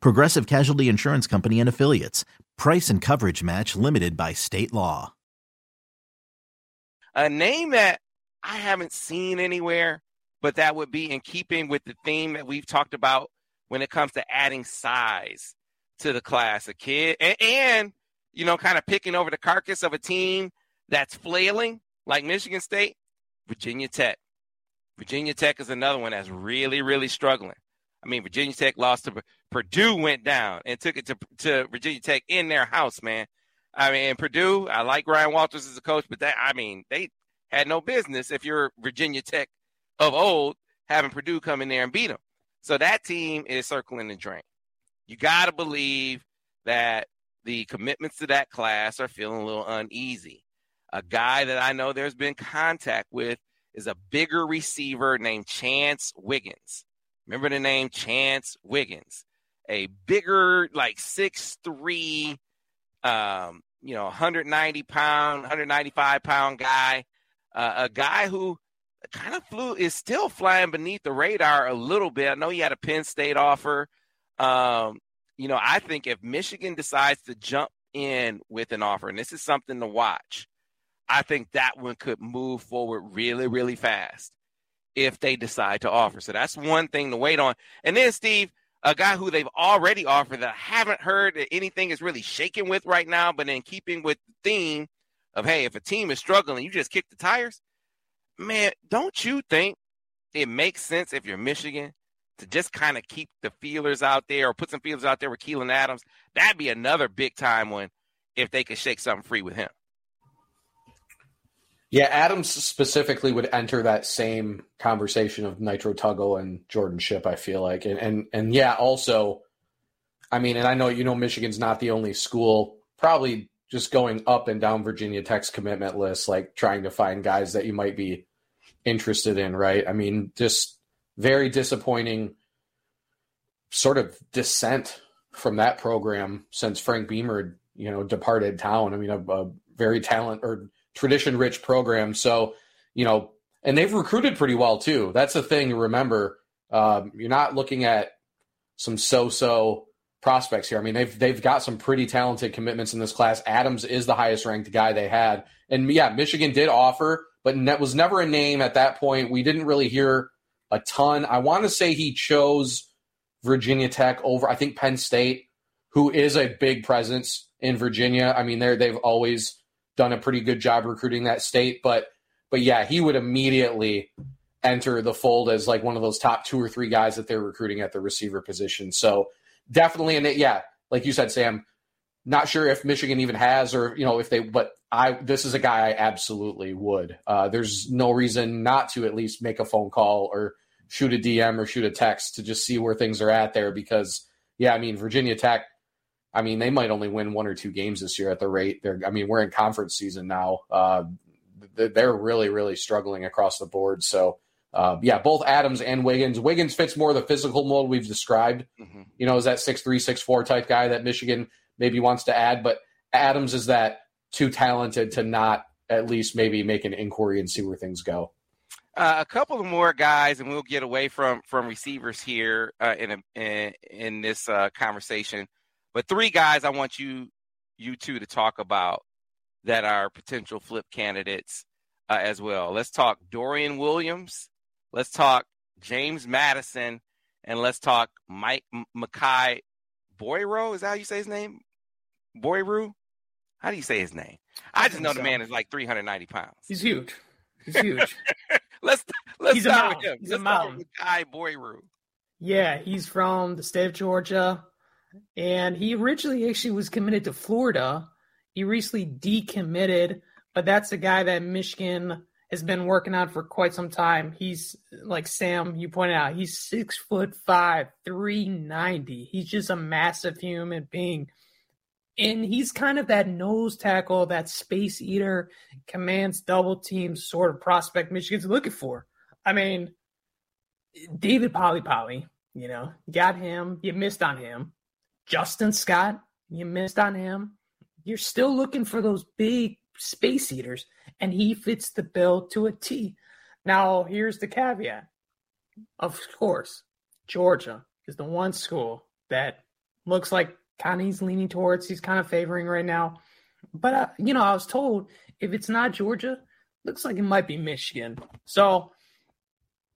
Progressive Casualty Insurance Company and Affiliates. Price and coverage match limited by state law. A name that I haven't seen anywhere, but that would be in keeping with the theme that we've talked about when it comes to adding size to the class. A kid and, and you know, kind of picking over the carcass of a team that's flailing like Michigan State, Virginia Tech. Virginia Tech is another one that's really, really struggling. I mean, Virginia Tech lost to Purdue, went down and took it to, to Virginia Tech in their house, man. I mean, Purdue, I like Ryan Walters as a coach, but that, I mean, they had no business if you're Virginia Tech of old having Purdue come in there and beat them. So that team is circling the drain. You got to believe that the commitments to that class are feeling a little uneasy. A guy that I know there's been contact with is a bigger receiver named Chance Wiggins. Remember the name Chance Wiggins? A bigger, like six three, um, you know, 190 pound, 195 pound guy. Uh, a guy who kind of flew is still flying beneath the radar a little bit. I know he had a Penn State offer. Um, you know, I think if Michigan decides to jump in with an offer, and this is something to watch, I think that one could move forward really, really fast if they decide to offer. So that's one thing to wait on. And then, Steve, a guy who they've already offered that I haven't heard that anything is really shaking with right now, but in keeping with the theme of, hey, if a team is struggling, you just kick the tires. Man, don't you think it makes sense if you're Michigan to just kind of keep the feelers out there or put some feelers out there with Keelan Adams? That'd be another big time one if they could shake something free with him. Yeah, Adams specifically would enter that same conversation of Nitro Tuggle and Jordan Shipp, I feel like, and and and yeah, also, I mean, and I know you know Michigan's not the only school. Probably just going up and down Virginia Tech's commitment list, like trying to find guys that you might be interested in. Right? I mean, just very disappointing sort of descent from that program since Frank Beamer, you know, departed town. I mean, a, a very talent or tradition rich program. So, you know, and they've recruited pretty well too. That's the thing to remember. Um, you're not looking at some so-so prospects here. I mean, they've they've got some pretty talented commitments in this class. Adams is the highest ranked guy they had, and yeah, Michigan did offer, but ne- was never a name at that point. We didn't really hear a ton. I want to say he chose Virginia Tech over, I think, Penn State, who is a big presence in Virginia. I mean, they're, they've always done a pretty good job recruiting that state, but but yeah, he would immediately enter the fold as like one of those top two or three guys that they're recruiting at the receiver position. So definitely, and yeah, like you said, Sam, not sure if Michigan even has or you know if they, but I this is a guy I absolutely would. Uh, there's no reason not to at least make a phone call or shoot a DM or shoot a text to just see where things are at there because yeah, I mean Virginia Tech. I mean, they might only win one or two games this year at the rate they're. I mean, we're in conference season now. Uh, they're really, really struggling across the board. So, uh, yeah, both Adams and Wiggins. Wiggins fits more the physical mold we've described. Mm-hmm. You know, is that six three, six four type guy that Michigan maybe wants to add, but Adams is that too talented to not at least maybe make an inquiry and see where things go. Uh, a couple of more guys, and we'll get away from from receivers here uh, in, a, in, in this uh, conversation. But three guys I want you you two to talk about that are potential flip candidates uh, as well. Let's talk Dorian Williams. Let's talk James Madison, and let's talk Mike Makai Boyro. Is that how you say his name? Boyru? How do you say his name? I, I just know so. the man is like 390 pounds. He's huge. He's huge. [laughs] let's let's he's start with him. He's let's a mountain. With Kai Boyru. Yeah, he's from the state of Georgia, and he originally actually was committed to Florida. He recently decommitted, but that's a guy that Michigan has been working on for quite some time. He's like Sam, you pointed out, he's six foot five, 390. He's just a massive human being and he's kind of that nose tackle, that space eater, commands double teams sort of prospect Michigan's looking for. I mean, David Poly you know, got him. You missed on him. Justin Scott, you missed on him. You're still looking for those big space eaters, and he fits the bill to a T. Now, here's the caveat. Of course, Georgia is the one school that looks like of leaning towards, he's kind of favoring right now. But, uh, you know, I was told if it's not Georgia, looks like it might be Michigan. So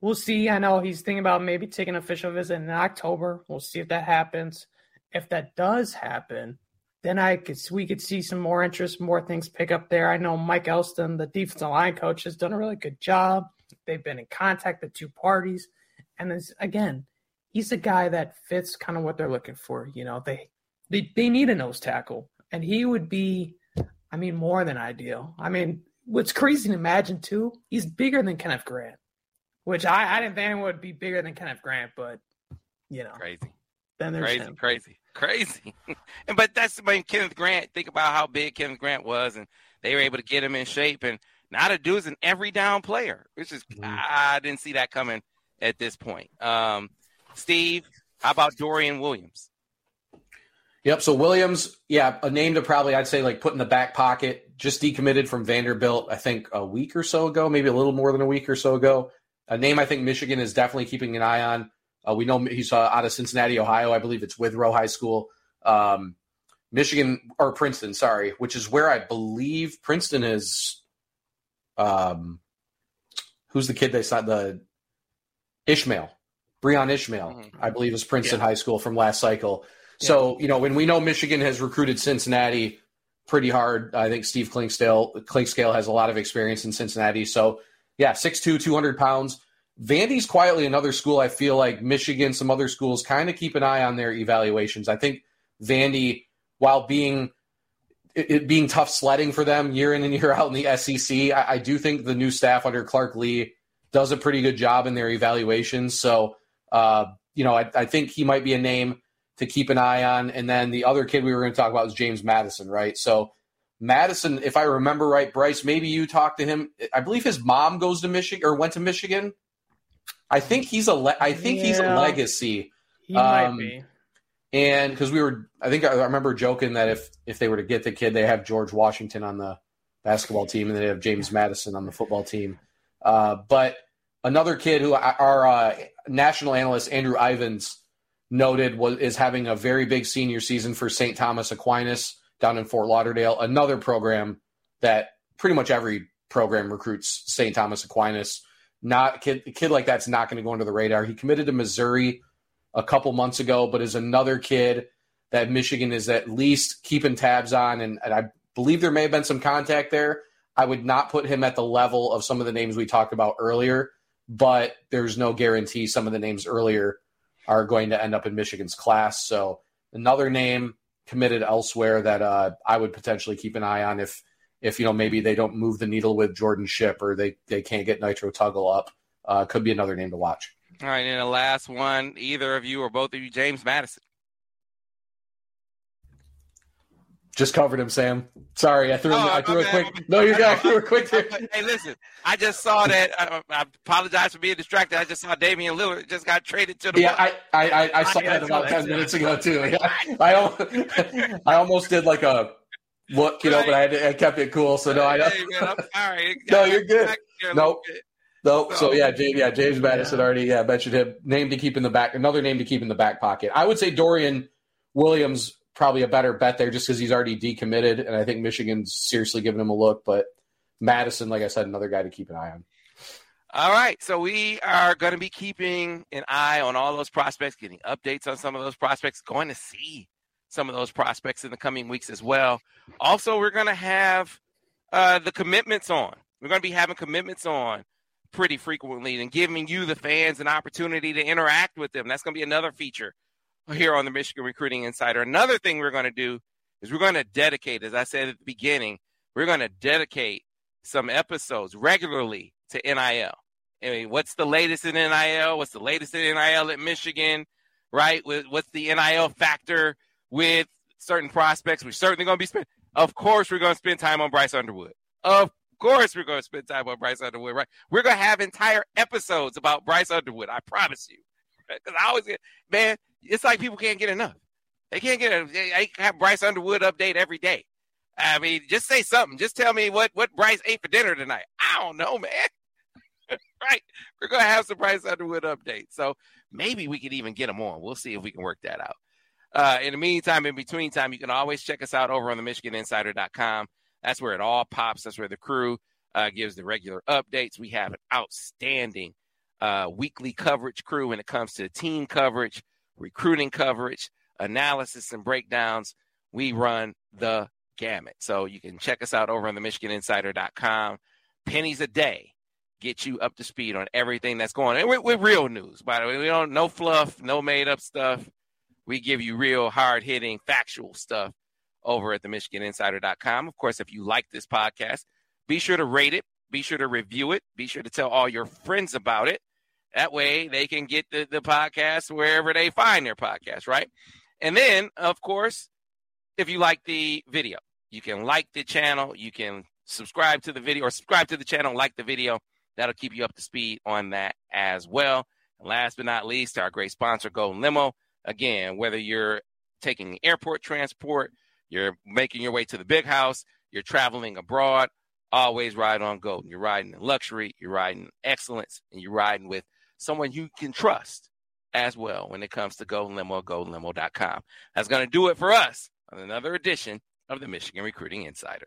we'll see. I know he's thinking about maybe taking an official visit in October. We'll see if that happens. If that does happen, then I could we could see some more interest, more things pick up there. I know Mike Elston, the defensive line coach, has done a really good job. They've been in contact the two parties, and this again, he's a guy that fits kind of what they're looking for. You know, they they, they need a nose tackle, and he would be, I mean, more than ideal. I mean, what's crazy to imagine too, he's bigger than Kenneth Grant, which I, I didn't think would be bigger than Kenneth Grant, but you know, crazy. Then there's crazy, him. crazy, crazy. [laughs] and but that's when Kenneth Grant. Think about how big Kenneth Grant was, and they were able to get him in shape. And now the dude's an every down player, which is mm-hmm. I didn't see that coming at this point. Um, Steve, how about Dorian Williams? Yep. So Williams, yeah, a name to probably I'd say like put in the back pocket. Just decommitted from Vanderbilt, I think a week or so ago, maybe a little more than a week or so ago. A name I think Michigan is definitely keeping an eye on. Uh, we know he's uh, out of Cincinnati, Ohio. I believe it's Withrow High School. Um, Michigan or Princeton, sorry, which is where I believe Princeton is. Um, who's the kid they signed? The Ishmael, Breon Ishmael, mm-hmm. I believe is Princeton yeah. High School from last cycle. So, you know, when we know Michigan has recruited Cincinnati pretty hard, I think Steve Clinkscale has a lot of experience in Cincinnati. So, yeah, 6'2, 200 pounds. Vandy's quietly another school I feel like Michigan, some other schools kind of keep an eye on their evaluations. I think Vandy, while being it, it being tough sledding for them year in and year out in the SEC, I, I do think the new staff under Clark Lea does a pretty good job in their evaluations. So, uh, you know, I, I think he might be a name to keep an eye on. And then the other kid we were going to talk about was James Madison, right? So Madison, if I remember right, Brice, maybe you talked to him. I believe his mom goes to Michigan or went to Michigan. I think he's a. Le- I think yeah. he's a legacy. He um, might be. And because we were, I think I remember joking that if if they were to get the kid, they have George Washington on the basketball team and they have James Madison on the football team. Uh, but another kid who our uh, national analyst Andrew Ivins noted was is having a very big senior season for St. Thomas Aquinas down in Fort Lauderdale, another program that pretty much every program recruits St. Thomas Aquinas. Not kid, a kid like that's not going to go under the radar. He committed to Missouri a couple months ago, but is another kid that Michigan is at least keeping tabs on, and, and I believe there may have been some contact there. I would not put him at the level of some of the names we talked about earlier, but there's no guarantee some of the names earlier are going to end up in Michigan's class. So another name committed elsewhere that uh, I would potentially keep an eye on if if you know maybe they don't move the needle with Jordan Shipp or they they can't get Nitro Tuggle up. Uh, could be another name to watch. All right, and the last one, either of you or both of you, James Madison. Just covered him, Sam. Sorry, I threw. Oh, I threw a quick. No, you're good. I threw a quick. [laughs] hey, listen, I just saw that. I, I apologize for being distracted. I just saw Damian Lillard just got traded to the. Yeah, I, I, I, I saw that about ten minutes ago too. [laughs] Yeah. I, [laughs] I almost did like a look, you know, but I, had to, I kept it cool. So no, I Hey, man, I'm sorry. [laughs] No, you're good. Back here a little Nope. no. So So- yeah, James, yeah, James Madison already yeah mentioned him. Name to keep in the back. Another name to keep in the back pocket. I would say Dorian Williams probably a better bet there just because he's already decommitted, and I think Michigan's seriously giving him a look. But Madison, like I said, another guy to keep an eye on. All right, so we are going to be keeping an eye on all those prospects, getting updates on some of those prospects, going to see some of those prospects in the coming weeks as well. Also, we're going to have uh, the commitments on. We're going to be having commitments on pretty frequently and giving you, the fans, an opportunity to interact with them. That's going to be another feature here on the Michigan Recruiting Insider. Another thing we're going to do is we're going to dedicate, as I said at the beginning, we're going to dedicate some episodes regularly to NIL. I mean, what's the latest in NIL? What's the latest in NIL at Michigan? Right? What's the NIL factor with certain prospects? We're certainly going to be spending. Of course, we're going to spend time on Bryce Underwood. Of course, we're going to spend time on Bryce Underwood. Right? We're going to have entire episodes about Bryce Underwood. I promise you. Because I always get, man, it's like people can't get enough. They can't get they have Bryce Underwood update every day. I mean, just say something. Just tell me what what Bryce ate for dinner tonight. I don't know, man. [laughs] right? We're gonna have some Bryce Underwood updates, so maybe we could even get him on. We'll see if we can work that out. Uh, in the meantime, in between time, you can always check us out over on the MichiganInsider.com. That's where it all pops. That's where the crew uh, gives the regular updates. We have an outstanding uh, weekly coverage crew when it comes to team coverage, recruiting coverage, analysis, and breakdowns. We run the gamut. So you can check us out over on the MichiganInsider.com. Pennies a day get you up to speed on everything that's going on. And with, with real news, by the way. We don't no fluff, no made up stuff. We give you real hard hitting factual stuff over at the MichiganInsider.com. Of course, if you like this podcast, be sure to rate it, be sure to review it, be sure to tell all your friends about it. That way they can get the, the podcast wherever they find their podcast, right? And then, of course, if you like the video, you can like the channel, you can subscribe to the video or subscribe to the channel, like the video. That'll keep you up to speed on that as well. And last but not least, our great sponsor, Golden Limo. Again, whether you're taking airport transport, you're making your way to the big house, you're traveling abroad, always ride on Golden. You're riding in luxury, you're riding in excellence, and you're riding with someone you can trust as well when it comes to Golden Limo, goldenlimo.com. That's going to do it for us on another edition of the Michigan Recruiting Insider.